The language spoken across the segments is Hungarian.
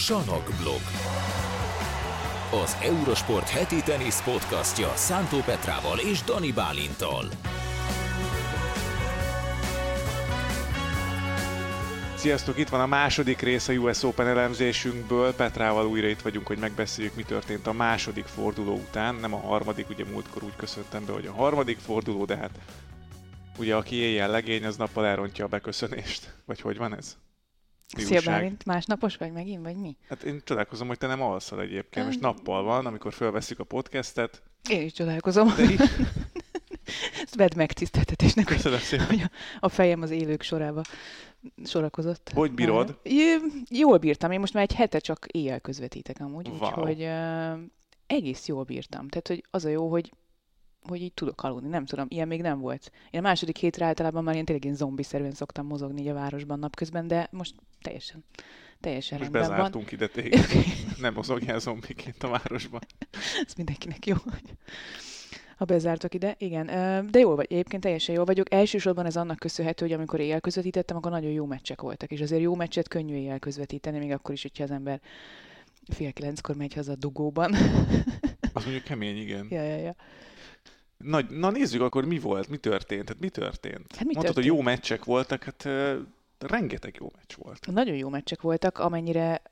Sanok blog. Az Eurosport heti tenisz podcastja Szántó Petrával és Dani Bálintal. Sziasztok, itt van a második rész a US Open elemzésünkből. Petrával újra itt vagyunk, hogy megbeszéljük, mi történt a második forduló után. Nem a harmadik, ugye múltkor úgy köszöntem be, hogy a harmadik forduló, de hát ugye aki éjjel legény, az nappal elrontja a beköszönést. Vagy hogy van ez? Szia? Bálint, másnapos vagy megint, vagy mi? Hát én csodálkozom, hogy te nem alszol egyébként. Most nappal van, amikor felveszik a podcastet. Én is csodálkozom. De is. Ezt vedd megtiszteltetésnek, hogy Köszönöm szépen. hogy a- fejem az élők sorába sorakozott. Hogy bírod? J- Jól bírtam. Én most már egy hete csak éjjel közvetítek amúgy, Wow. úgyhogy egész jól bírtam. Tehát, hogy az a jó, hogy hogy így tudok aludni. Nem tudom, ilyen még nem volt. Én a második hétre általában már én tényleg ilyen zombiszerűen szoktam mozogni így a városban napközben, de most teljesen, teljesen Most rendben van. bezártunk ide téged. Nem mozogjál zombiként a városban. Ez mindenkinek jó, ha bezártak ide. Igen, de jól vagy, egyébként teljesen jól vagyok. Elsősorban ez annak köszönhető, hogy amikor éjjel közvetítettem, akkor nagyon jó meccsek voltak, és azért jó meccset könnyű éjjel közvetíteni, még akkor is, hogyha az ember fél kilenckor megy haza dugóban. Az mondjuk kemény, igen. ja, ja, ja. Na, na nézzük akkor, mi volt, mi történt. Hát mi történt? Hát mi Mondtad, hogy történt? jó meccsek voltak, hát uh, rengeteg jó meccs volt. Nagyon jó meccsek voltak, amennyire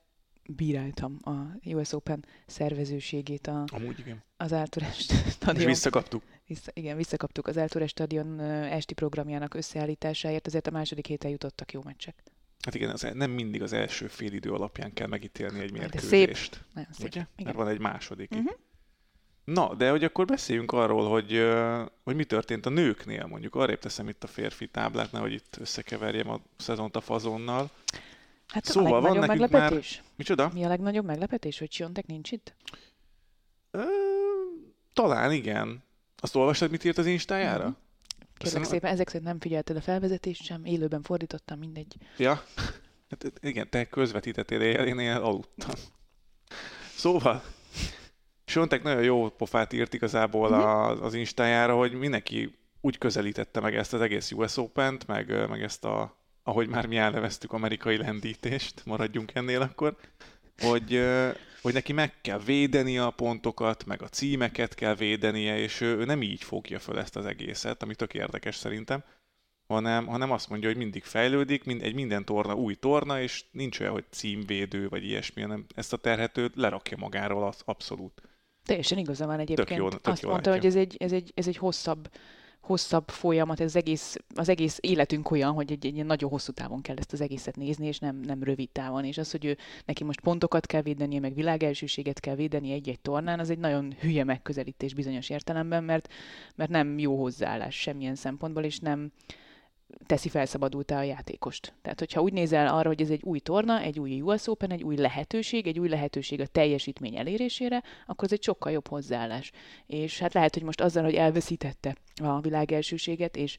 bíráltam a US Open szervezőségét a, Amúgy igen. az Ártores És stadion. visszakaptuk. Vissza, igen, visszakaptuk az Ártores stadion esti programjának összeállításáért, ezért a második héten jutottak jó meccsek. Hát igen, az, nem mindig az első fél idő alapján kell megítélni egy De mérkőzést. Nagyon szép. Ugye? Igen. Mert van egy második. Mhm. Na, de hogy akkor beszéljünk arról, hogy, hogy mi történt a nőknél, mondjuk. Arrébb teszem itt a férfi táblát, nehogy itt összekeverjem a szezont a fazonnal. Hát Szóval a van nekünk meglepetés? Micsoda? Mi a legnagyobb meglepetés, hogy Siontek nincs itt? Ö, talán igen. Azt olvastad, mit írt az Instájára? Mhm. Kérlek Aztán- szépen, ezek szerint nem figyelted a felvezetést sem, élőben fordítottam, mindegy. Ja, hát igen, te közvetítettél éjjel, én éjjel aludtam. Szóval, Sontek nagyon jó pofát írt igazából a, az Instájára, hogy mindenki úgy közelítette meg ezt az egész US Open-t, meg, meg ezt a, ahogy már mi elneveztük, amerikai lendítést, maradjunk ennél akkor, hogy, hogy neki meg kell védeni a pontokat, meg a címeket kell védenie, és ő, ő nem így fogja föl ezt az egészet, ami tök érdekes szerintem hanem, hanem azt mondja, hogy mindig fejlődik, mind, egy minden torna új torna, és nincs olyan, hogy címvédő, vagy ilyesmi, hanem ezt a terhetőt lerakja magáról az abszolút. Teljesen igaza van egyébként. jó- tök Azt jól mondta, hogy ez egy, ez egy, ez egy hosszabb, hosszabb folyamat, ez az egész, az egész életünk olyan, hogy egy, egy nagyon hosszú távon kell ezt az egészet nézni, és nem, nem rövid távon. És az, hogy ő, neki most pontokat kell védenie, meg világelsőséget kell védeni egy-egy tornán, az egy nagyon hülye megközelítés bizonyos értelemben, mert, mert nem jó hozzáállás semmilyen szempontból, és nem teszi felszabadultá a játékost. Tehát, hogyha úgy nézel arra, hogy ez egy új torna, egy új US Open, egy új lehetőség, egy új lehetőség a teljesítmény elérésére, akkor ez egy sokkal jobb hozzáállás. És hát lehet, hogy most azzal, hogy elveszítette a világ elsőséget, és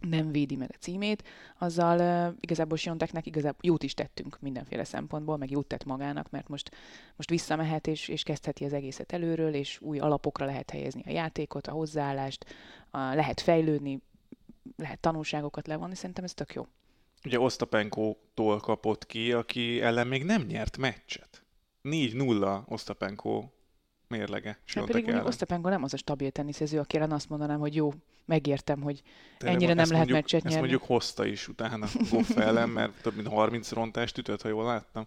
nem védi meg a címét, azzal uh, igazából Sionteknek igazából jót is tettünk mindenféle szempontból, meg jót tett magának, mert most, most visszamehet és, és kezdheti az egészet előről, és új alapokra lehet helyezni a játékot, a hozzáállást, a, lehet fejlődni, lehet tanulságokat levonni, szerintem ez tök jó. Ugye Osztapenkótól kapott ki, aki ellen még nem nyert meccset. 4-0 Osztapenko mérlege. Hát Siontek pedig ellen. Osztapenko nem az a stabil teniszező, akire azt mondanám, hogy jó, megértem, hogy De ennyire ezt nem lehet mondjuk, meccset Ezt nyerni. mondjuk hozta is utána Goff ellen, mert több mint 30 rontást ütött, ha jól láttam.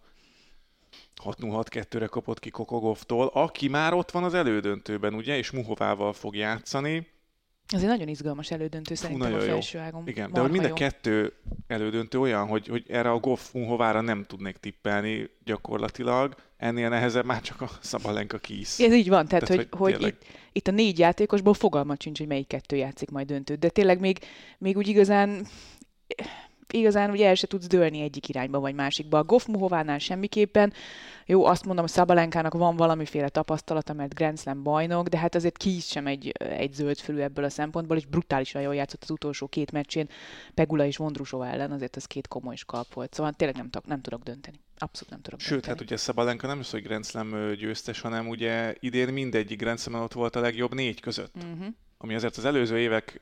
6-0-6-2-re kapott ki Kokogovtól, aki már ott van az elődöntőben, ugye, és Muhovával fog játszani. Ez egy nagyon izgalmas elődöntő szerintem a nagyon jó. felső ágon. Igen, de hogy mind a jó. kettő elődöntő olyan, hogy, hogy erre a Goff Muhovára nem tudnék tippelni gyakorlatilag, ennél nehezebb már csak a Szabalenka kísz. Ez így van, tehát, Tehát, hogy, hogy hogy itt, itt a négy játékosból fogalmat sincs, hogy melyik kettő játszik majd döntőt. De tényleg még, még úgy igazán igazán ugye el se tudsz dőlni egyik irányba vagy másikba. A Goff Muhovánál semmiképpen. Jó, azt mondom, hogy Szabalenkának van valamiféle tapasztalata, mert Grand Slam bajnok, de hát azért ki sem egy, egy zöldfülű ebből a szempontból, és brutálisan jól játszott az utolsó két meccsén Pegula és Vondrusova ellen, azért az két komoly skalp volt. Szóval tényleg nem, tudok, nem tudok dönteni. Abszolút nem tudok Sőt, dönteni. hát ugye Szabalenka nem az, hogy Grand Slam győztes, hanem ugye idén mindegyik Grand Slam ott volt a legjobb négy között. Uh-huh. Ami azért az előző évek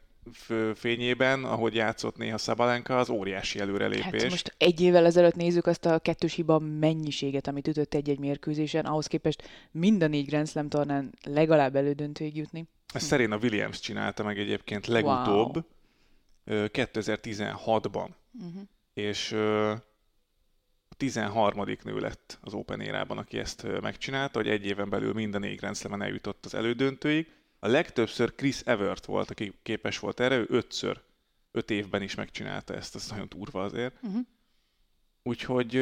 fényében, ahogy játszott néha Szabalenka, az óriási előrelépés. Hát most egy évvel ezelőtt nézzük azt a kettős hiba mennyiséget, amit ütött egy-egy mérkőzésen, ahhoz képest minden négy Grand Slam tornán legalább elődöntőig jutni. Ezt Serena Williams csinálta meg egyébként legutóbb, wow. 2016-ban. Uh-huh. És a 13. nő lett az Open érában, aki ezt megcsinálta, hogy egy éven belül minden négy Grand Slam-en eljutott az elődöntőig. A legtöbbször Chris Evert volt, aki képes volt erre, ő ötször, öt évben is megcsinálta ezt, az nagyon durva azért. Uh-huh. Úgyhogy,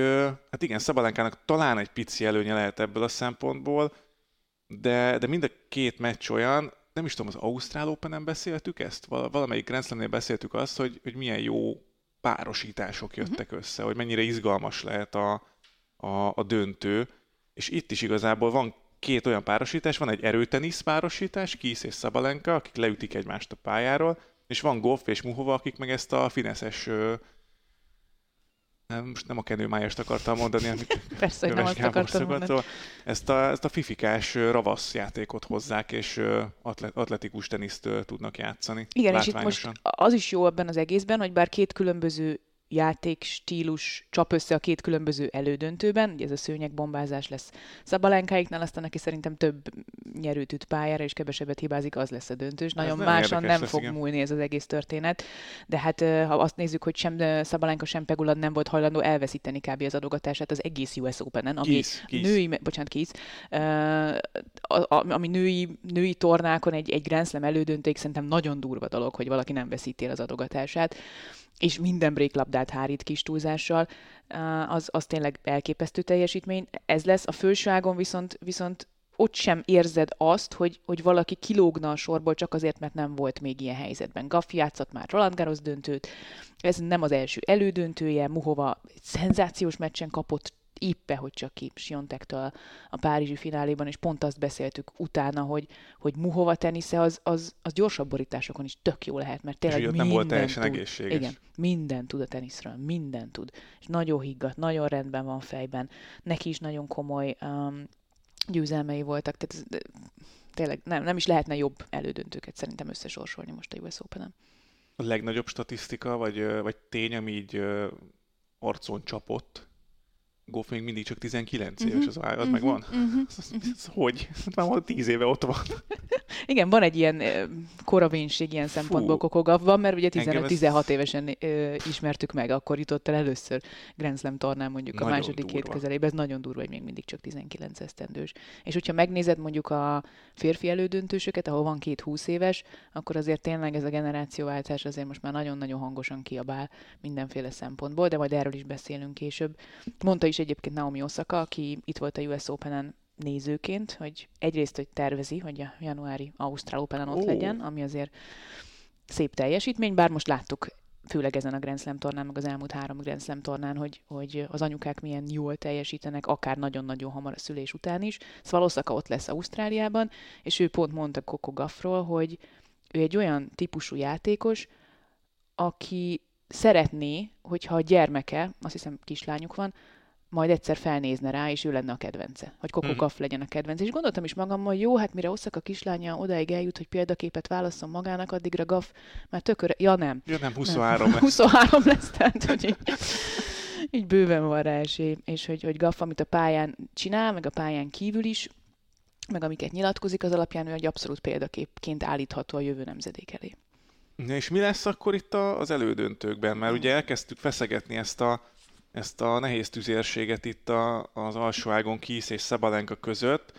hát igen, Szabalenkának talán egy pici előnye lehet ebből a szempontból, de, de mind a két meccs olyan, nem is tudom, az Ausztrál Open-en beszéltük ezt? Valamelyik Grand Slam-nél beszéltük azt, hogy, hogy milyen jó párosítások jöttek uh-huh. össze, hogy mennyire izgalmas lehet a, a, a döntő. És itt is igazából van két olyan párosítás, van egy erőtenisz párosítás, Kisz és Szabalenka, akik leütik egymást a pályáról, és van Goff és Muhova, akik meg ezt a fineszes nem, most nem a kenőmájást akartam mondani, amit Persze, hogy nem azt akartam mondani. Szóval ezt a, ezt a fifikás ravasz játékot hozzák, és atlet, atletikus teniszt tudnak játszani. Igen, és itt most az is jó ebben az egészben, hogy bár két különböző játékstílus csap össze a két különböző elődöntőben, ugye ez a szőnyegbombázás lesz Szabalánkáiknál, aztán aki szerintem több nyerőt üt pályára, és kevesebbet hibázik, az lesz a döntős. Nagyon máson nem lesz, fog igen. múlni ez az egész történet, de hát ha azt nézzük, hogy sem Szabalánka, sem Pegulad nem volt hajlandó elveszíteni kb. az adogatását az egész US Open-en, ami kis, kis. női, bocsánat, kis, ami női, női tornákon egy, egy Grand Slam elődöntőig szerintem nagyon durva dolog, hogy valaki nem veszíti el az adogatását és minden bréklabdát hárít kis túlzással, az, az tényleg elképesztő teljesítmény. Ez lesz, a főságon viszont, viszont ott sem érzed azt, hogy, hogy valaki kilógna a sorból csak azért, mert nem volt még ilyen helyzetben. Gaffi játszott már Roland Garros döntőt, ez nem az első elődöntője, Muhova egy szenzációs meccsen kapott éppe, hogy csak ki Siontektől a Párizsi fináléban, és pont azt beszéltük utána, hogy, hogy Muhova tenisze az, az, az gyorsabb borításokon is tök jó lehet, mert tényleg minden nem volt teljesen tud, egészséges. Igen, minden tud a teniszről, minden tud. És nagyon higgadt, nagyon rendben van fejben. Neki is nagyon komoly um, győzelmei voltak, tehát ez, tényleg nem, nem is lehetne jobb elődöntőket szerintem összesorsolni most a US Open-en. A legnagyobb statisztika, vagy, vagy tény, ami így arcon csapott Goff még mindig csak 19 uh-huh. éves, az, az uh-huh. megvan? Uh-huh. Ez, ez, ez, hogy? Hát már 10 éve ott van. Igen, van egy ilyen koravénység ilyen szempontból Kokogavban, mert ugye 15-16 ez... évesen ö, ismertük meg, akkor jutott el először Grand Slam tornán mondjuk nagyon a második durva. két közelébe. Ez nagyon durva, hogy még mindig csak 19 esztendős. És hogyha megnézed mondjuk a férfi elődöntősöket, ahol van két 20 éves, akkor azért tényleg ez a generációváltás azért most már nagyon-nagyon hangosan kiabál mindenféle szempontból, de majd erről is beszélünk később. Mondta is egyébként Naomi Osaka, aki itt volt a US Open-en nézőként, hogy egyrészt, hogy tervezi, hogy a januári Ausztrál Open-en ott oh. legyen, ami azért szép teljesítmény, bár most láttuk főleg ezen a Grand Slam tornán, meg az elmúlt három Grand Slam tornán, hogy, hogy az anyukák milyen jól teljesítenek, akár nagyon-nagyon hamar a szülés után is. Szóval Osaka ott lesz Ausztráliában, és ő pont mondta Coco Gaffról, hogy ő egy olyan típusú játékos, aki szeretné, hogyha a gyermeke, azt hiszem kislányuk van, majd egyszer felnézne rá, és ő lenne a kedvence. Hogy Coco hmm. legyen a kedvence. És gondoltam is magam, hogy jó, hát mire Oszak a kislánya odáig eljut, hogy példaképet válasszon magának, addigra Gaff már tököre... Ja nem. Ja nem, 23 nem. lesz. 23 lesz, tehát hogy így, így bőven van rá esély. És hogy, hogy Gaff, amit a pályán csinál, meg a pályán kívül is, meg amiket nyilatkozik, az alapján ő egy abszolút példaképként állítható a jövő nemzedék elé. És mi lesz akkor itt az elődöntőkben? Mert ugye elkezdtük feszegetni ezt a ezt a nehéz tüzérséget itt a, az alsóágon Kisz és Szabalenka között,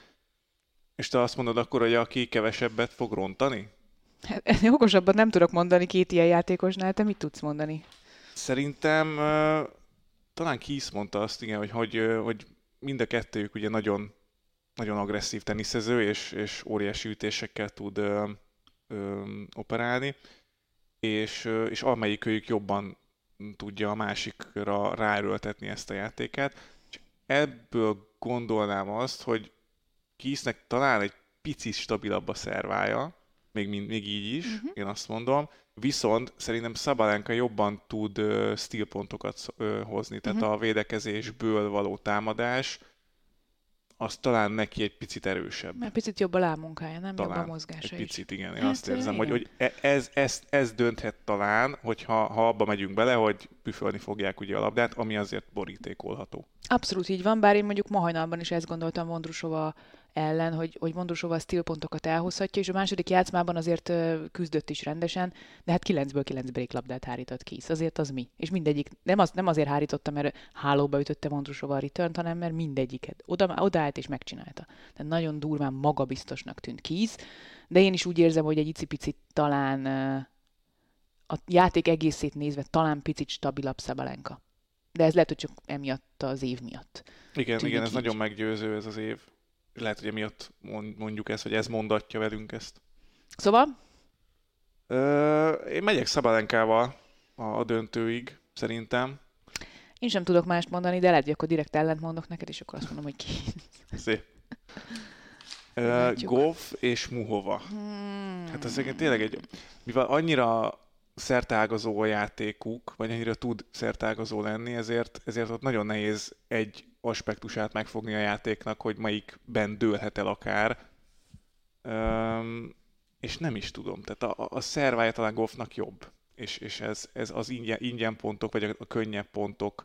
és te azt mondod akkor, hogy aki kevesebbet fog rontani? Hát, okosabban nem tudok mondani két ilyen játékosnál, te mit tudsz mondani? Szerintem talán Kisz mondta azt, igen, hogy, hogy, hogy mind a kettőjük ugye nagyon, nagyon agresszív teniszező, és, és óriási ütésekkel tud uh, uh, operálni, és, és amelyikőjük jobban tudja a másikra ráerőltetni ezt a játékát. És ebből gondolnám azt, hogy Kisznek talán egy picit stabilabb a szervája, még, még így is, uh-huh. én azt mondom, viszont szerintem Szabalenka jobban tud uh, stílpontokat uh, hozni, tehát uh-huh. a védekezésből való támadás az talán neki egy picit erősebb. Mert picit jobb a lábmunkája, nem talán. jobb a mozgása egy is. picit, igen. Én Hát, azt érzem, hogy, igen. hogy e- ez, ez, ez dönthet talán, hogyha ha abba megyünk bele, hogy püfölni fogják ugye a labdát, ami azért borítékolható. Abszolút így van, bár én mondjuk ma hajnalban is ezt gondoltam Vondrusova ellen, hogy, hogy Vondrusova a stílpontokat elhozhatja, és a második játszmában azért küzdött is rendesen, de hát 9-ből 9 breaklabdát hárított ki, azért az mi. És mindegyik, nem, az, nem azért hárította, mert hálóba ütötte Vondrusova a return hanem mert mindegyiket oda, odaállt és megcsinálta. Tehát nagyon durván magabiztosnak tűnt Keys, de én is úgy érzem, hogy egy icipicit talán a játék egészét nézve talán picit stabilabb Szabalenka. De ez lehet, hogy csak emiatt az év miatt. Igen, igen, ez így. nagyon meggyőző ez az év. Lehet, hogy emiatt mond- mondjuk ezt, hogy ez mondatja velünk ezt. Szóval, Ö, én megyek Szabalenkával a, a döntőig, szerintem. én sem tudok mást mondani, de lehet, hogy akkor direkt ellent mondok neked, és akkor azt mondom, hogy ki. Szép. Goff és Muhova. Hmm. Hát egyébként tényleg egy, mivel annyira szertágazó a játékuk, vagy annyira tud szertágazó lenni, ezért, ezért ott nagyon nehéz egy aspektusát megfogni a játéknak, hogy melyikben dőlhet el akár. Öm, és nem is tudom. Tehát a, a szervája talán Goffnak jobb. És, és ez, ez az ingyen, ingyen pontok, vagy a, a könnyebb pontok,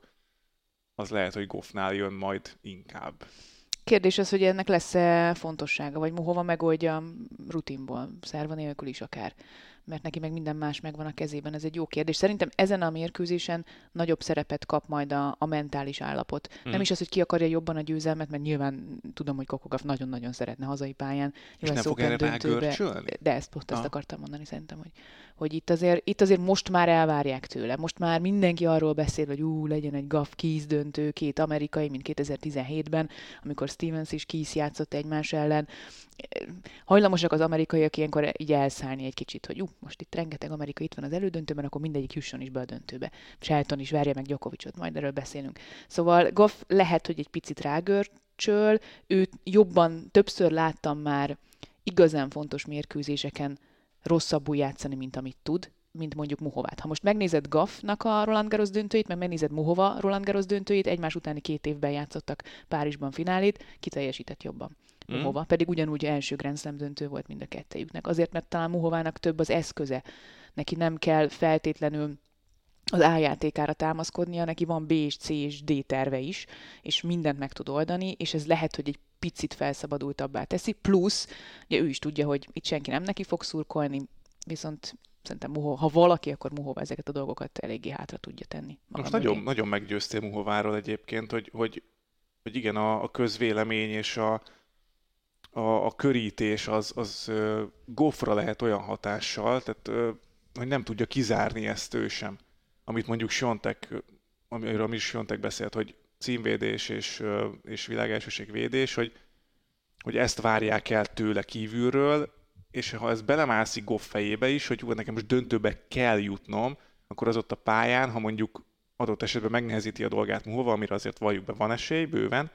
az lehet, hogy Goffnál jön majd inkább. Kérdés az, hogy ennek lesz-e fontossága, vagy hova megoldja rutinból, szerva nélkül is akár. Mert neki meg minden más megvan a kezében, ez egy jó kérdés. Szerintem ezen a mérkőzésen nagyobb szerepet kap majd a, a mentális állapot. Mm. Nem is az, hogy ki akarja jobban a győzelmet, mert nyilván tudom, hogy Kokogaf nagyon-nagyon szeretne hazai pályán. És nem fog erre rágörcsölni? De ezt pont ezt akartam mondani szerintem, hogy, hogy itt, azért, itt azért most már elvárják tőle. Most már mindenki arról beszél, hogy ú, legyen egy Gaff Keys döntő, két amerikai, mint 2017-ben, amikor Stevens és Keys játszott egymás ellen. Hajlamosak az amerikaiak ilyenkor így elszállni egy kicsit, hogy ú, most itt rengeteg amerikai itt van az elődöntőben, akkor mindegyik jusson is be a döntőbe. Shelton is verje meg Djokovicot, majd erről beszélünk. Szóval Goff lehet, hogy egy picit rágörcsöl, őt jobban, többször láttam már igazán fontos mérkőzéseken rosszabbul játszani, mint amit tud, mint mondjuk Muhovát. Ha most megnézed Gaffnak a Roland Garros döntőit, meg megnézed Muhova Roland Garros döntőit, egymás utáni két évben játszottak Párizsban finálét, ki teljesített jobban. Mm. Muhova, pedig ugyanúgy első Grand Slam döntő volt mind a kettejüknek. Azért, mert talán Muhovának több az eszköze. Neki nem kell feltétlenül az A játékára támaszkodnia, neki van B és C és D terve is, és mindent meg tud oldani, és ez lehet, hogy egy picit felszabadultabbá teszi, plusz, ugye ő is tudja, hogy itt senki nem neki fog szurkolni, viszont szerintem Muho, ha valaki, akkor Muhova ezeket a dolgokat eléggé hátra tudja tenni. Most mögé. nagyon, nagyon meggyőztél Muhováról egyébként, hogy, hogy, hogy igen, a, a közvélemény és a, a, a körítés az, az ö, Goffra lehet olyan hatással, tehát hogy nem tudja kizárni ezt ő sem. Amit mondjuk Siontek, amiről mi Siontek beszélt, hogy címvédés és, és világelsőség védés, hogy, hogy ezt várják el tőle kívülről, és ha ez belemászik Goff fejébe is, hogy hú, nekem most döntőbe kell jutnom, akkor az ott a pályán, ha mondjuk adott esetben megnehezíti a dolgát Muhova, amire azért valljuk be van esély, bőven,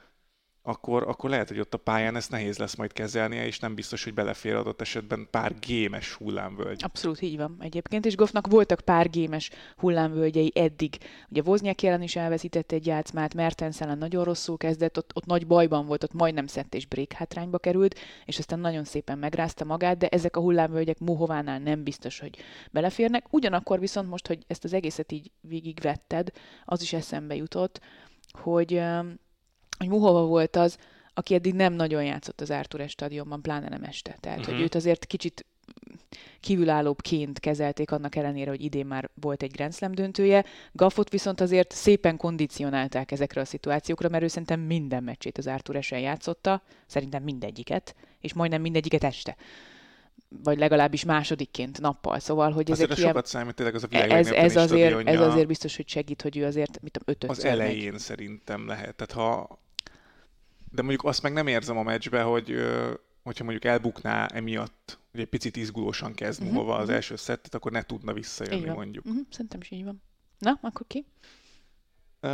akkor, akkor lehet, hogy ott a pályán ezt nehéz lesz majd kezelnie, és nem biztos, hogy belefér adott esetben pár gémes hullámvölgy. Abszolút így van egyébként, és Goffnak voltak pár gémes hullámvölgyei eddig. Ugye Wozniak ellen is elveszített egy játszmát, Mertens ellen nagyon rosszul kezdett, ott, ott nagy bajban volt, ott majdnem szett és break hátrányba került, és aztán nagyon szépen megrázta magát, de ezek a hullámvölgyek Muhovánál nem biztos, hogy beleférnek. Ugyanakkor viszont most, hogy ezt az egészet így végigvetted, az is eszembe jutott, hogy, hogy Muhova volt az, aki eddig nem nagyon játszott az Ártúres stadionban, pláne nem este. Tehát, uh-huh. Mhm. hogy őt azért kicsit kívülállóbbként kezelték annak ellenére, hogy idén már volt egy Grand Slam döntője. Gaffot viszont azért szépen kondicionálták ezekre a szituációkra, mert ő szerintem minden meccsét az Ártúresen játszotta, szerintem mindegyiket, és majdnem mindegyiket este. Vagy legalábbis másodikként nappal. Szóval, hogy Azért ezek a ilyen... sokat számít tényleg az a világ Ez, ez, azért, ez azért biztos, hogy segít, hogy ő azért, mit tudom, ötöt Az elején szerintem lehet. Tehát ha... De mondjuk azt meg nem érzem a meccsbe, hogy hogyha mondjuk elbukná emiatt, hogy egy picit izgulósan kezd uh-huh, az mhm. első szettet, akkor ne tudna Így visszajönni van. mondjuk. Uh-huh, szerintem is így van. Na, akkor ki? Ö...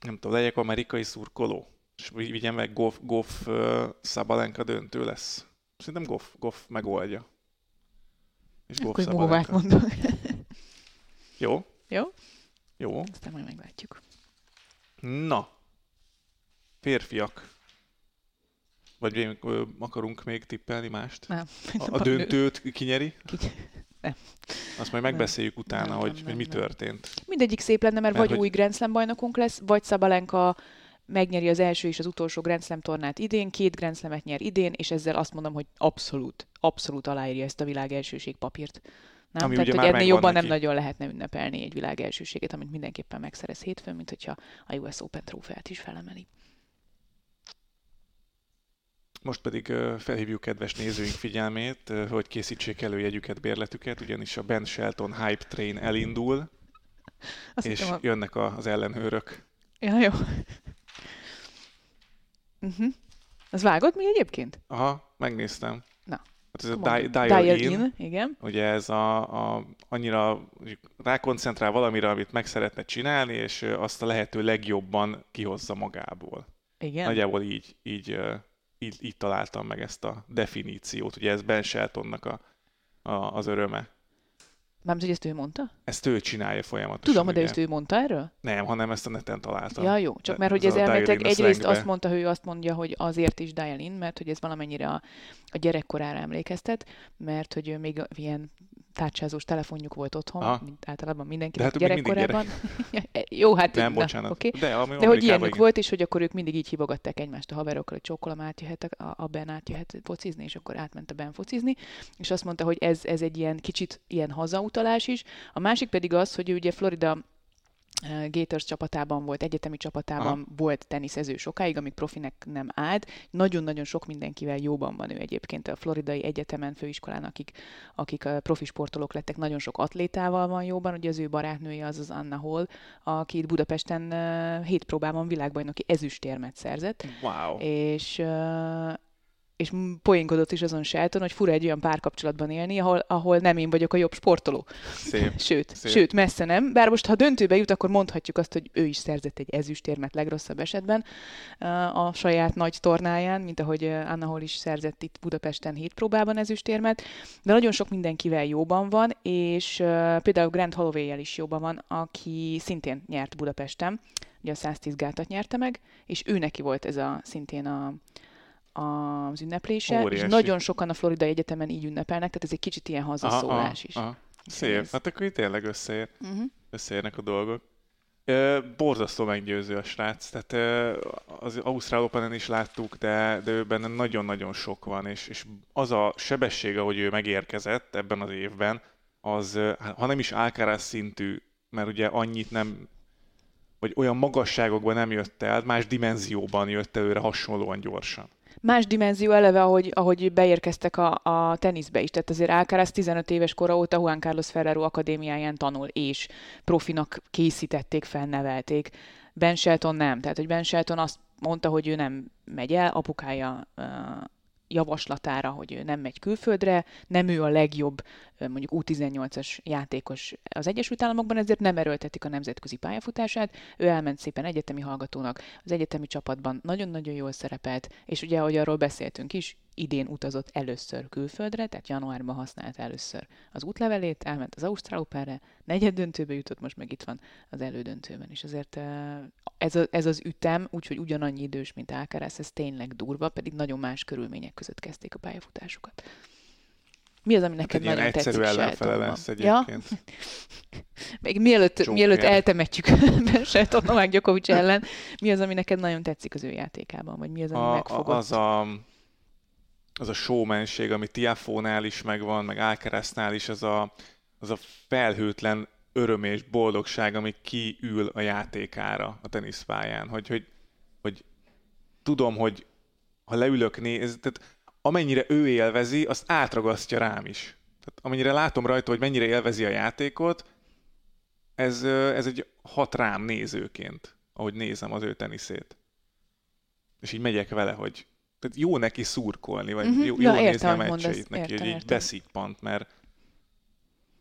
Nem tudom, legyek amerikai szurkoló, és vi- vigyem meg Goff, Goff uh, Szabalenka döntő lesz. Szerintem Goff, Goff megoldja. És Goff Akkor Szabalenka. mondom. Jó? Jó? Jó. Aztán majd meglátjuk. Na, Férfiak. Vagy még, ö, akarunk még tippelni mást? Nem. A, a döntőt kinyeri? Ki... Nem. Azt majd megbeszéljük utána, Nem, hogy, nem, hogy nem, mi nem. történt. Mindegyik szép lenne, mert, Mert vagy hogy- új Grand Slam bajnokunk lesz, vagy Szabalenka megnyeri az első és az utolsó Grand Slam tornát idén, két Grand Slamet nyer idén, és ezzel azt mondom, hogy abszolút, abszolút aláírja ezt a világ elsőség papírt. Nem? Ami Tehát, hogy ennél jobban neki. nem nagyon lehetne ünnepelni egy világ elsőséget, amit mindenképpen megszerez hétfőn, mint hogyha a US Open trófeát is felemeli. Most pedig felhívjuk kedves nézőink figyelmét, hogy készítsék elő jegyüket, bérletüket, ugyanis a Ben Shelton Hype Train elindul, Azt és a... jönnek az ellenőrök. Ja, jó. Uh-huh. Az vágott mi egyébként? Aha, megnéztem. Hát ez a Come di- dial, Dial in, in, igen. ugye ez a, a annyira rákoncentrál valamire, amit meg szeretne csinálni, és azt a lehető legjobban kihozza magából. Igen. Nagyjából így, így, így, így találtam meg ezt a definíciót. Ugye ez Ben Sheltonnak a, a, az öröme. Mármint, hogy ezt ő mondta? Ezt ő csinálja folyamatosan. Tudom, de ugye. ezt ő mondta erről? Nem, hanem ezt a neten találtam. Ja, jó. Csak De mert hogy ez ez elméletileg egyrészt azt mondta, hogy ő azt mondja, hogy azért is dial in, mert hogy ez valamennyire a, a gyerekkorára emlékeztet, mert hogy ő még ilyen tárcsázós telefonjuk volt otthon, Aha. mint általában mindenki De hát gyerekkorában. jó, hát Nem, na, bocsánat. oké. De, ami De hogy ilyenük igen. volt, és hogy akkor ők mindig így hívogatták egymást a haverokkal, hogy csókolom átjöhet, a, a Ben átjöhet focizni, és akkor átment a Ben focizni, és azt mondta, hogy ez, ez egy ilyen kicsit ilyen hazautalás is. A másik pedig az, hogy ő ugye Florida Gators csapatában volt, egyetemi csapatában Aha. Volt teniszező sokáig, amíg profinek nem állt. Nagyon-nagyon sok mindenkivel jóban van ő egyébként a Floridai Egyetemen, főiskolán, akik, akik a profi sportolók lettek, nagyon sok atlétával van jóban. Ugye az ő barátnője az az Anna Hall, aki itt Budapesten hét próbában világbajnoki ezüstérmet szerzett Wow. és, és poénkodott is azon Shelton, hogy fura egy olyan párkapcsolatban élni, ahol, ahol nem én vagyok a jobb sportoló. Szép. Sőt, Szép. sőt, messze nem. Bár most, ha döntőbe jut, akkor mondhatjuk azt, hogy ő is szerzett egy ezüstérmet legrosszabb esetben ö, a saját nagy tornáján, mint ahogy ö, Anna Hol is szerzett itt Budapesten hét próbában ezüstérmet. De nagyon sok mindenkivel jóban van, és ö, például Grant holloway is jóban van, aki szintén nyert Budapesten, ugye a 110 gátat nyerte meg, és ő neki volt ez a szintén a, az ünneplése, Óriási. és nagyon sokan a Florida Egyetemen így ünnepelnek, tehát ez egy kicsit ilyen hazaszólás is. Aha. Szép. Hát akkor itt tényleg összeér, Uh-huh. összeérnek a dolgok. Ö, borzasztó meggyőző a srác, tehát ö, az Ausztrál Open-en is láttuk, de, de ő benne nagyon-nagyon sok van, és, és az a sebesség, ahogy ő megérkezett ebben az évben, az, ö, ha nem is Alcaraz szintű, mert ugye annyit nem, vagy olyan magasságokban nem jött el, más dimenzióban jött előre hasonlóan gyorsan. Más dimenzió eleve, ahogy, ahogy beérkeztek a, a teniszbe is. Tehát azért Alcaraz 15 éves kora óta Juan Carlos Ferrero akadémiáján tanul, és profinak készítették, felnevelték. Ben Shelton nem. Tehát, hogy Ben Shelton azt mondta, hogy ő nem megy el, apukája uh, javaslatára, hogy ő nem megy külföldre, nem ő a legjobb mondjuk U18-as játékos az Egyesült Államokban, ezért nem erőltetik a nemzetközi pályafutását. Ő elment szépen egyetemi hallgatónak, az egyetemi csapatban nagyon-nagyon jól szerepelt, és ugye, ahogy arról beszéltünk is, idén utazott először külföldre, tehát januárban használta először az útlevelét, elment az Ausztrál Openre, negyed döntőbe jutott, most meg itt van az elődöntőben, és azért ez, a, ez az ütem, úgyhogy ugyanannyi idős, mint Alcaraz, ez tényleg durva, pedig nagyon más körülmények között kezdték a pályafutásukat. Mi az, ami Hát neked egy ilyen nagyon egyszerű tetszik ellenfele Sheltonban? lesz Ja, egyébként. még mielőtt, Joker. mielőtt eltemetjük Shelton Novák Djokovic ellen, mi az, ami neked nagyon tetszik az ő játékában, vagy mi az, ami a, megfogott? az a az a showmanség, ami Tiafónál is megvan, meg Alcaraznál is, az a, az a felhőtlen öröm és boldogság, ami kiül a játékára a teniszpályán, hogy, hogy, hogy tudom, hogy ha leülök néz, tehát amennyire ő élvezi, azt átragasztja rám is. Tehát amennyire látom rajta, hogy mennyire élvezi a játékot, ez, ez egy hat rám nézőként, ahogy nézem az ő teniszét. És így megyek vele, hogy tehát jó neki szurkolni, vagy Mhm. jó, Ja, jó értem, nézni a mondasz. meccseit neki, Értem, hogy így értem. beszippant, mert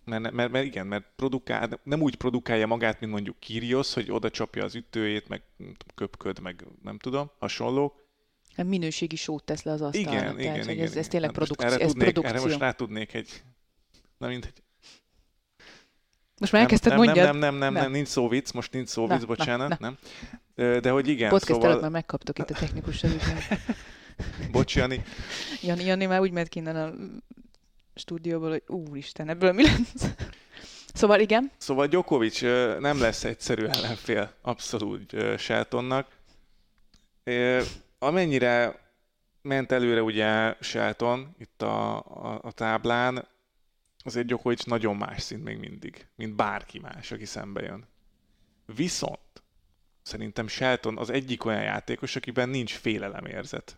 mert, mert, mert igen, mert produkál, nem úgy produkálja magát, mint mondjuk Kyrgios, hogy oda csapja az ütőjét, meg köpköd, meg nem tudom, hasonló. Minőségi sót tesz le az asztalra. Igen, tehát, igen, igen. ez, ez igen. tényleg Hát most produkció. erre Ez tudnék, produkció. Erre most rá tudnék egy... Na mindegy. Most már elkezdted nem, mondjad. nem, nem, nem, nem, Na. nem, nincs szó vicc, most nincs szó Na, vicc, na, bocsánat, na. nem. De hogy igen, Podcast szóval... előtt már megkaptok itt a technikus Bocs, Jani. Jani, Jani már úgy ment ki innen a stúdióból, hogy úristen, ebből mi lesz? Szóval igen. Szóval Djokovic nem lesz egyszerű ellenfél abszolút Sheltonnak. Amennyire ment előre ugye Shelton itt a, a, a táblán, azért Djokovic nagyon más szint még mindig, mint bárki más, aki szembe jön. Viszont szerintem Shelton az egyik olyan játékos, akiben nincs félelemérzet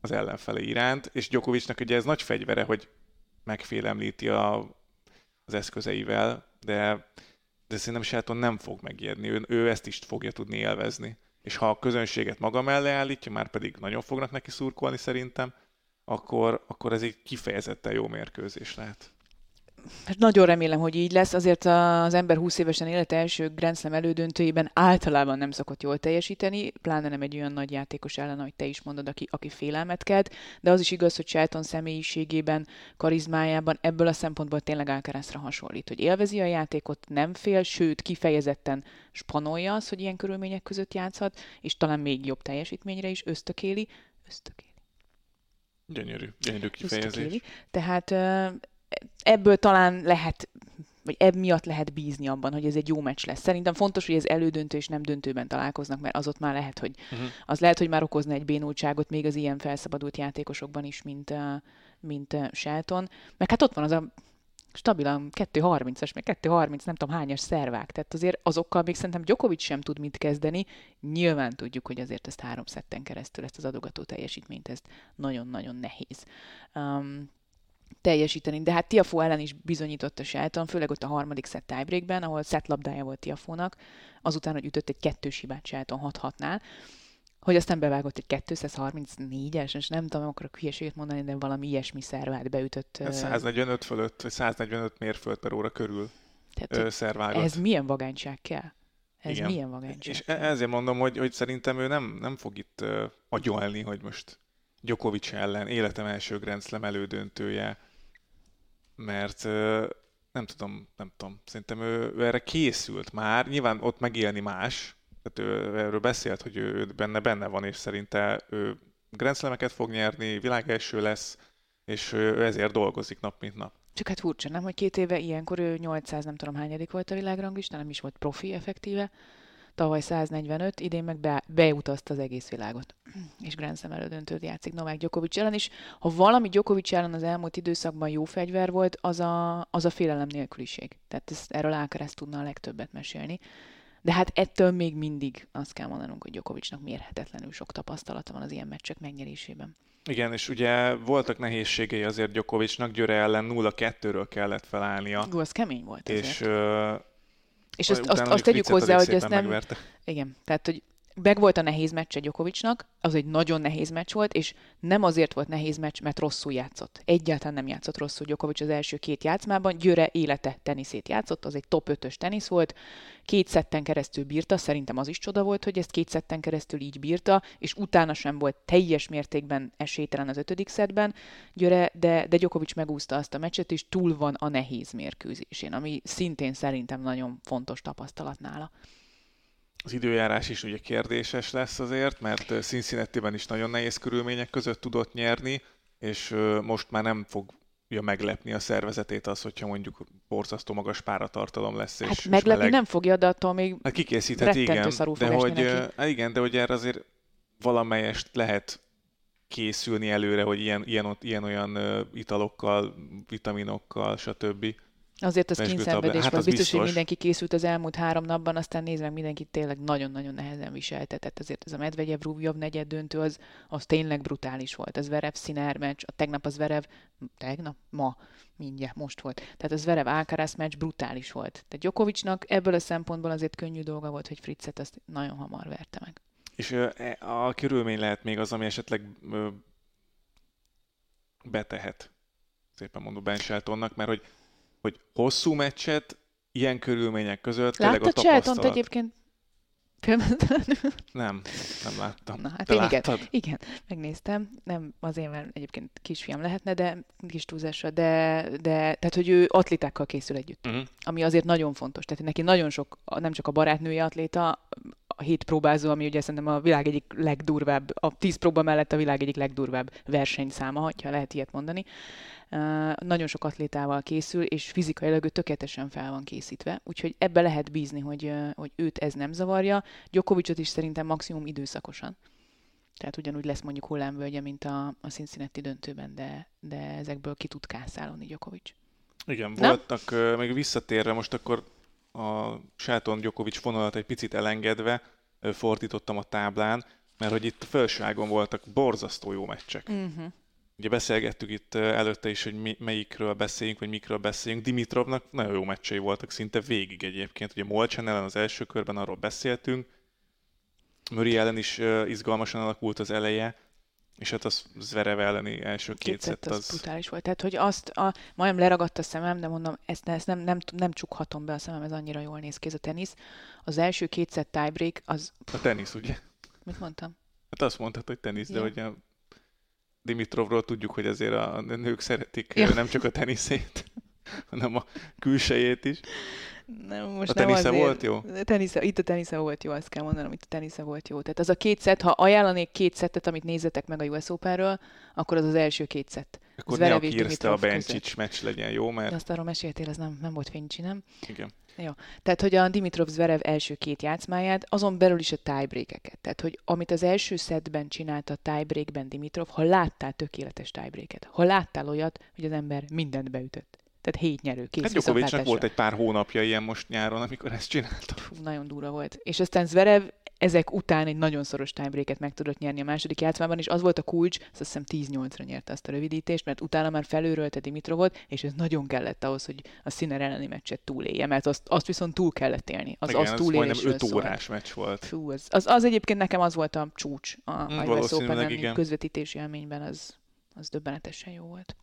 az ellenfele iránt, és Djokovicnak ugye ez nagy fegyvere, hogy megfélemlíti a, az eszközeivel, de, de szerintem Shelton nem fog megijedni, ő, ő ezt is fogja tudni élvezni. És ha a közönséget maga mellé állítja, már pedig nagyon fognak neki szurkolni szerintem, akkor, akkor ez egy kifejezetten jó mérkőzés lehet. Hát nagyon remélem, hogy így lesz. Azért az ember 20 évesen élete első Grand Slam elődöntőjében általában nem szokott jól teljesíteni, pláne nem egy olyan nagy játékos ellen, ahogy te is mondod, aki, aki félelmet kelt, de az is igaz, hogy Shelton személyiségében, karizmájában ebből a szempontból tényleg Alcarazra hasonlít, hogy élvezi a játékot, nem fél, sőt kifejezetten spanolja az, hogy ilyen körülmények között játszhat, és talán még jobb teljesítményre is ösztökéli. Ösztökéli. Gyönyörű, gyönyörű kifejezés. Ösztökéli. Tehát ebből talán lehet vagy ebb miatt lehet bízni abban, hogy ez egy jó meccs lesz. Szerintem fontos, hogy ez elődöntő és nem döntőben találkoznak, mert az ott már lehet, hogy uh-huh. az lehet, hogy már okozna egy bénultságot még az ilyen felszabadult játékosokban is, mint, mint Shelton. Meg hát ott van az a stabilan 2.30-as, meg 2.30, nem tudom hányas szervák. Tehát azért azokkal még szerintem Djokovic sem tud mit kezdeni. Nyilván tudjuk, hogy azért ezt három szetten keresztül, ezt az adogató teljesítményt, ezt nagyon-nagyon nehéz. Um, teljesíteni. De hát Tiafó ellen is bizonyította Shelton, főleg ott a harmadik set tiebreakben, ahol set labdája volt Tiafónak, azután, hogy ütött egy kettős hibát Shelton 6 nál hogy aztán bevágott egy 234-es, és nem tudom, akkor a hülyeséget mondani, de valami ilyesmi szervát beütött. 145 hát fölött, vagy 145 mérföld per óra körül Tehát, szervágott. Ez milyen vagányság kell? Ez Igen. milyen vagányság És e- ezért mondom, hogy, hogy szerintem ő nem, nem fog itt uh, agyalni, hogy most Djokovic ellen, életem első Grand Slam elődöntője, mert nem tudom, nem tudom, szerintem ő, ő erre készült már, nyilván ott megélni más, tehát ő erről beszélt, hogy ő benne benne van, és szerinte ő Grand Slam-eket fog nyerni, világ első lesz, és ő ezért dolgozik nap mint nap. Csak hát furcsa, nem, hogy két éve ilyenkor ő 800 nem tudom hányadik volt a világranglista, nem is volt profi effektíve, tavaly 145, idén meg be, beutazta az egész világot. És Grand Slam elődöntőt játszik Novák Djokovic ellen is. Ha valami Djokovic ellen az elmúlt időszakban jó fegyver volt, az a, az a félelem nélküliség. Tehát ezt, erről Ákereszt tudna a legtöbbet mesélni. De hát ettől még mindig azt kell mondanunk, hogy Djokovicnak mérhetetlenül sok tapasztalata van az ilyen meccsek megnyerésében. Igen, és ugye voltak nehézségei azért Djokovicnak, Győre ellen 0-2-ről kellett felállnia. Jó, az kemény volt És és azt, azt, azt tegyük hozzá, hogy ezt nem... Megverte. Igen, tehát, hogy meg volt a nehéz meccse Gyokovicsnak, az egy nagyon nehéz meccs volt, és nem azért volt nehéz meccs, mert rosszul játszott. Egyáltalán nem játszott rosszul Gyokovics az első két játszmában, Győre élete teniszét játszott, az egy top 5-ös tenisz volt, két szetten keresztül bírta, szerintem az is csoda volt, hogy ezt két szetten keresztül így bírta, és utána sem volt teljes mértékben esélytelen az ötödik szedben Győre, de, de Gyokovics megúszta azt a meccset, és túl van a nehéz mérkőzésén, ami szintén szerintem nagyon fontos tapasztalat nála. Az időjárás is ugye kérdéses lesz azért, mert cincinnati is nagyon nehéz körülmények között tudott nyerni, és most már nem fog ja, meglepni a szervezetét az, hogyha mondjuk borzasztó magas páratartalom lesz. Hát és, meglepni és meleg... nem fogja, de attól még hát kikészíthet, igen, de hogy, neki. igen, de hogy erre azért valamelyest lehet készülni előre, hogy ilyen, ilyen, ilyen olyan italokkal, vitaminokkal, stb. Azért az kínszenvedés hát volt. Biztos, biztos, hogy mindenki készült az elmúlt három napban, aztán nézd meg, mindenki tényleg nagyon-nagyon nehezen viseltetett. Azért ez a Medvegyev Rubjov negyed döntő, az, az tényleg brutális volt. Ez Verev Sziner meccs, a tegnap az Verev, tegnap? Ma, mindjárt, most volt. Tehát az Verev Alcaraz meccs brutális volt. Tehát Djokovicnak ebből a szempontból azért könnyű dolga volt, hogy Fritzet azt nagyon hamar verte meg. És e, a körülmény lehet még az, ami esetleg betehet, szépen mondom Ben Sheltonnak, mert hogy hogy hosszú meccset ilyen körülmények között tényleg a tapasztalat... egyébként? Nem, nem láttam. Na, hát Te én igen, igen, megnéztem. Nem azért, mert egyébként kisfiam lehetne, de kis túlzásra, de, de tehát, hogy ő atlétákkal készül együtt. Uh-huh. Ami azért nagyon fontos. Tehát neki nagyon sok, nem csak a barátnője atléta, a hét próbázó, ami ugye szerintem a világ egyik legdurvább, a tíz próba mellett a világ egyik legdurvább versenyszáma, ha lehet ilyet mondani. Nagyon sok atlétával készül, és fizikailag ő tökéletesen fel van készítve, úgyhogy ebbe lehet bízni, hogy, hogy őt ez nem zavarja. Djokovicot is szerintem maximum időszakosan. Tehát ugyanúgy lesz mondjuk hullámvölgye, mint a, a Cincinnati döntőben, de, de ezekből ki tud kászálni Djokovic. Igen, Na? voltak, uh, még visszatérve most akkor a Sáton Djokovic vonalat egy picit elengedve uh, fordítottam a táblán, mert hogy itt felsőágon voltak borzasztó jó meccsek. Uh-huh. Ugye beszélgettük itt előtte is, hogy mi, melyikről beszéljünk, vagy mikről beszéljünk. Dimitrovnak nagyon jó meccsei voltak szinte végig egyébként. Ugye Molcsen ellen az első körben arról beszéltünk, Möri ellen is izgalmasan alakult az eleje, és hát az Zverev elleni első két, szett az... az... brutális volt. Tehát, hogy azt, a, majdnem leragadt a szemem, de mondom, ezt, ezt nem, nem, nem csukhatom be a szemem, ez annyira jól néz ki ez a tenisz. Az első két szett tiebreak, az... A tenisz, ugye? Mit mondtam? Hát azt mondtad, hogy tenisz, de hogy a Dimitrovról tudjuk, hogy azért a nők szeretik ja. nem csak a teniszét, hanem a külsejét is. Nem, most a tenisze nem volt jó? Tenisze, itt a tenisze volt jó, azt kell mondanom, itt a tenisze volt jó. Tehát az a két szett, ha ajánlanék két szettet, amit nézzetek meg a US Open-ről, akkor az az első két szett. Akkor ne a Kirste a Bencsics meccs legyen jó, mert... De azt arról meséltél, ez nem, nem volt fénycsi, nem? Igen. Jó. Tehát, hogy a Dimitrov Zverev első két játszmáját, azon belül is a tiebreakeket. Tehát, hogy amit az első szedben csinált a tiebreakben Dimitrov, ha láttál tökéletes tiebreaket, ha láttál olyat, hogy az ember mindent beütött. Tehát hét nyerő, kész Hát Djokovicnak volt egy pár hónapja ilyen most nyáron, amikor ezt csinálta. Fú, nagyon durva volt. És aztán Zverev ezek után egy nagyon szoros tiebreaket meg tudott nyerni a második játszmában, és az volt a kulcs, azt hiszem 10-8-ra nyerte azt a rövidítést, mert utána már felőrölte Dimitrovot, és ez nagyon kellett ahhoz, hogy a Sinner elleni meccset túlélje, mert azt, azt viszont túl kellett élni. Az, Igen, az, az majdnem 5 órás szólt. meccs volt. Fú, az, az, az, egyébként nekem az volt a csúcs a, mm, a Open közvetítési élményben, az, az döbbenetesen jó volt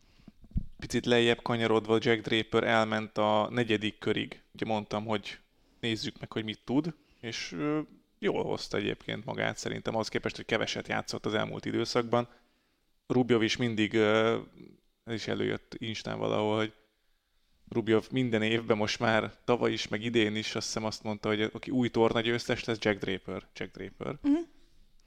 picit lejjebb kanyarodva Jack Draper elment a negyedik körig. Ugye mondtam, hogy nézzük meg, hogy mit tud, és jól hozta egyébként magát szerintem, az képest, hogy keveset játszott az elmúlt időszakban. Rubjov is mindig, ez is előjött Instán valahol, hogy Rubjov minden évben most már, tavaly is, meg idén is azt hiszem azt mondta, hogy aki új torna győztes lesz, Jack Draper. Jack Draper. Mm-hmm.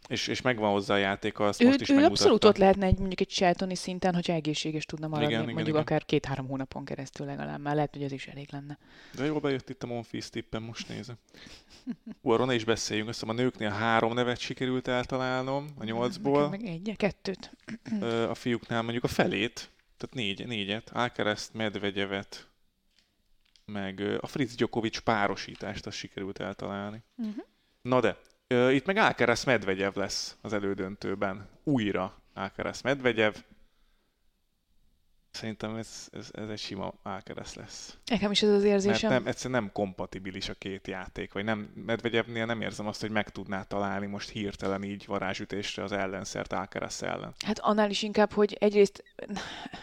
És, és megvan hozzá a játéka, azt ő, most is ő megmutatta. abszolút ott lehetne egy, mondjuk egy Cseltoni szinten, hogyha egészséges tudna maradni, igen, mondjuk igen, akár két-három hónapon keresztül legalább, már lehet, hogy ez is elég lenne. De jól bejött itt a Monfils tippen, most nézem. Arról ne is beszéljünk, azt hiszem a nőknél három nevet sikerült eltalálnom a nyolcból. Meg egy, kettőt. a fiúknál mondjuk a felét, tehát négy, négyet, Alcaraz, Medvegyevet, meg a Fritz Djokovic párosítást azt sikerült eltalálni. Uh-huh. Na de, itt meg Alcaraz Medvegyev lesz az elődöntőben. Újra Alcaraz Medvegyev. Szerintem ez, ez, ez egy sima Alcaraz lesz. Nekem is ez az érzésem. Mert nem, egyszerűen nem kompatibilis a két játék, vagy nem, Medvegyevnél nem érzem azt, hogy meg tudná találni most hirtelen így varázsütésre az ellenszert Alcaraz ellen. Hát annál is inkább, hogy egyrészt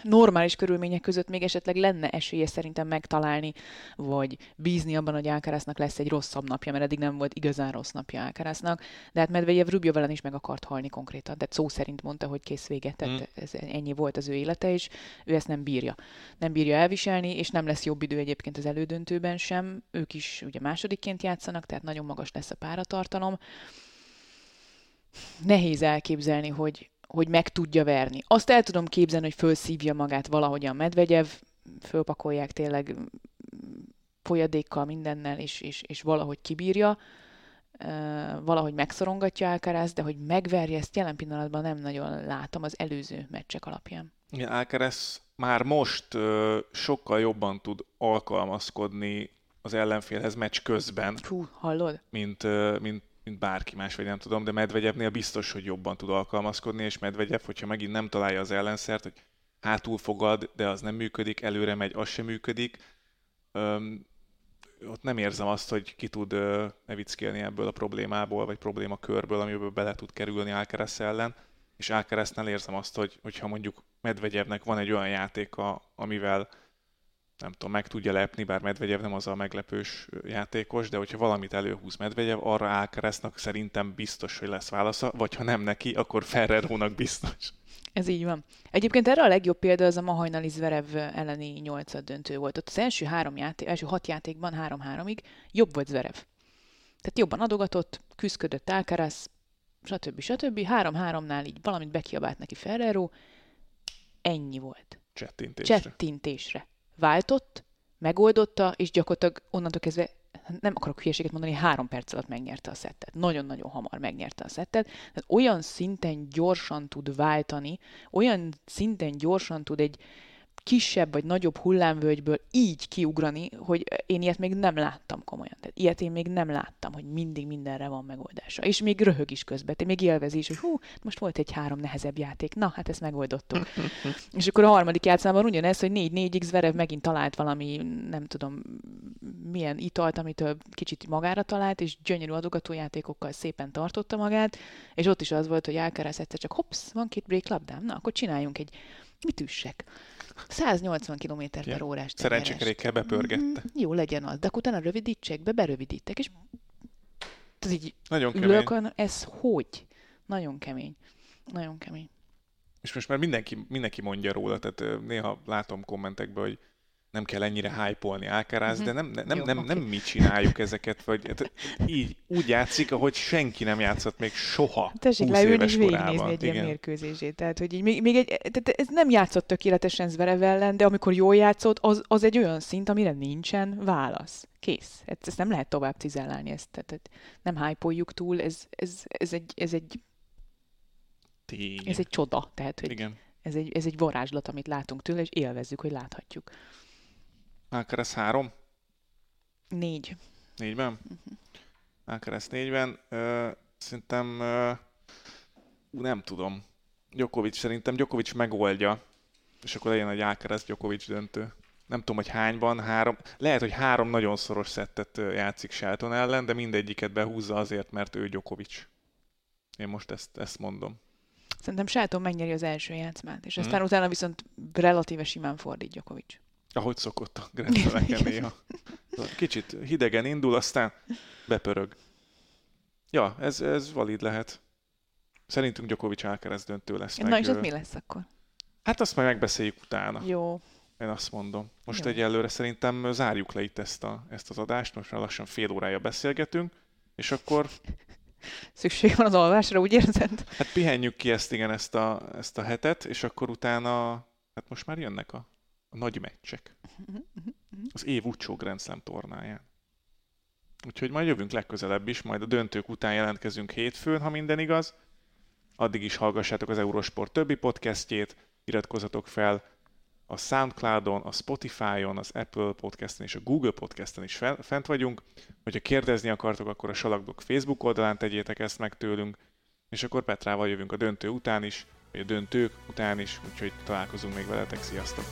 normális körülmények között még esetleg lenne esélye szerintem megtalálni, vagy bízni abban, hogy Alcaraznak lesz egy rosszabb napja, mert eddig nem volt igazán rossz napja Alcaraznak, de hát Medvegyev Rubjov ellen is meg akart halni konkrétan, de szó szerint mondta, hogy kész vége, tehát mm. ez, ennyi volt az ő élete, és ő ezt nem bírja. Nem bírja elviselni, és nem lesz jobb idő egyébként az elődöntőben sem. Ők is ugye másodikként játszanak, tehát nagyon magas lesz a páratartalom. Nehéz elképzelni, hogy, hogy meg tudja verni. Azt el tudom képzelni, hogy fölszívja magát valahogyan Medvegyev, fölpakolják tényleg folyadékkal, mindennel, és, és, és valahogy kibírja, valahogy megszorongatja Alcaraz, de hogy megverje, ezt jelen pillanatban nem nagyon látom az előző meccsek alapján. Igen, Alcaraz már most ö, sokkal jobban tud alkalmazkodni az ellenfélhez meccs közben. Hú, hallod? Mint, ö, mint, mint bárki más, vagy nem tudom, de Medvegyevnél biztos, hogy jobban tud alkalmazkodni, és Medvegyev, hogyha megint nem találja az ellenszert, hogy hátul fogad, de az nem működik, előre megy, az sem működik, öm, ott nem érzem azt, hogy ki tud nevickélni ebből a problémából, vagy problémakörből, amiből bele tud kerülni Alcaraz ellen és Alcaraznél érzem azt, hogy hogyha mondjuk Medvegyevnek van egy olyan játéka, amivel nem tudom, meg tudja lepni, bár Medvegyev nem az a meglepős játékos, de hogyha valamit előhúz Medvegyev, arra Alcaraznak szerintem biztos, hogy lesz válasza, vagy ha nem neki, akkor Ferrerónak biztos. Ez így van. Egyébként erre a legjobb példa az a Mahajnali Zverev elleni nyolcad döntő volt. Ott az első három játék, első hat játékban három-háromig jobb volt Zverev. Tehát jobban adogatott, küzdködött Alcaraz, stb. stb. Három-háromnál így valamit bekiabált neki Ferrero, ennyi volt. Csettintésre. Csettintésre. Váltott, megoldotta, és gyakorlatilag onnantól kezdve nem akarok hülyeséget mondani, három perc alatt megnyerte a szettet. Nagyon-nagyon hamar megnyerte a szettet. Tehát olyan szinten gyorsan tud váltani, olyan szinten gyorsan tud egy kisebb vagy nagyobb hullámvölgyből így kiugrani, hogy én ilyet még nem láttam komolyan. Tehát ilyet én még nem láttam, hogy mindig mindenre van megoldása. És még röhög is közben, te még élvezi is, hogy hú, most volt egy három nehezebb játék, na, hát ezt megoldottuk. és akkor a harmadik játszában ugyanez, hogy 4-4 x Verev megint talált valami, nem tudom, milyen italt, amitől kicsit magára talált, és gyönyörű adogatójátékokkal szépen tartotta magát, és ott is az volt, hogy Alcaraz egyszer csak hops, van két break labdám, na, akkor csináljunk egy mit üssek? 180 km per órás Szerencsékerékkel bepörgette. Mm, jó legyen az, de akkor utána rövidítsék be, berövidítek, és ez így Nagyon kemény. Ülök, ez hogy? Nagyon kemény. Nagyon kemény. És most már mindenki, mindenki mondja róla, tehát néha látom kommentekben, hogy nem kell ennyire hype-olni Alcaraz, de nem, nem, Jó, nem, okay. nem mi csináljuk ezeket, vagy hát, így úgy játszik, ahogy senki nem játszott még soha. Tessék leülni és végignézni egy Igen. ilyen mérkőzését. Tehát, hogy így, még, még egy, tehát ez nem játszott tökéletesen Zverev ellen, de amikor jól játszott, az, az egy olyan szint, amire nincsen válasz. Kész. Ezt, ezt nem lehet tovább cizellálni, ezt, tehát nem hype túl, ez, ez, ez, egy, ez egy Tény. Ez egy csoda. Tehát, hogy Igen. Ez egy, ez egy varázslat, amit látunk tőle, és élvezzük, hogy láthatjuk. Alcaraz három? Négy. Négyben? Uh-huh. Alcaraz négyben. Ö, szerintem ö, nem tudom. Djokovic szerintem Djokovic megoldja, és akkor legyen egy Alcaraz Djokovic döntő. Nem tudom, hogy hányban, három. Lehet, hogy három nagyon szoros szettet játszik Shelton ellen, de mindegyiket behúzza azért, mert ő Djokovic. Én most ezt, ezt mondom. Szerintem Shelton megnyeri az első játszmát, és aztán hmm. utána viszont relatíve simán fordít Djokovic ahogy szokott a Grand néha. Kicsit hidegen indul, aztán bepörög. Ja, ez, ez valid lehet. Szerintünk Djokovic Alcaraz döntő lesz. Na meg, és az mi lesz akkor? Hát azt majd megbeszéljük utána. Jó. Én azt mondom. Most Jó. egyelőre szerintem zárjuk le itt ezt, a, ezt az adást, most már lassan fél órája beszélgetünk, és akkor... Szükség van az alvásra, úgy érzed? Hát pihenjük ki ezt, igen, ezt a, ezt a hetet, és akkor utána, hát most már jönnek a nagy meccsek. Az év utcsó Grand Slam tornáján. Úgyhogy majd jövünk legközelebb is, majd a döntők után jelentkezünk hétfőn, ha minden igaz. Addig is hallgassátok az Eurosport többi podcastjét, iratkozzatok fel a Soundcloudon, a Spotify-on, az Apple Podcasten és a Google Podcasten is fent vagyunk. Hogyha kérdezni akartok, akkor a Salakdok Facebook oldalán tegyétek ezt meg tőlünk, és akkor Petrával jövünk a döntő után is, vagy a döntők után is, úgyhogy találkozunk még veletek, sziasztok!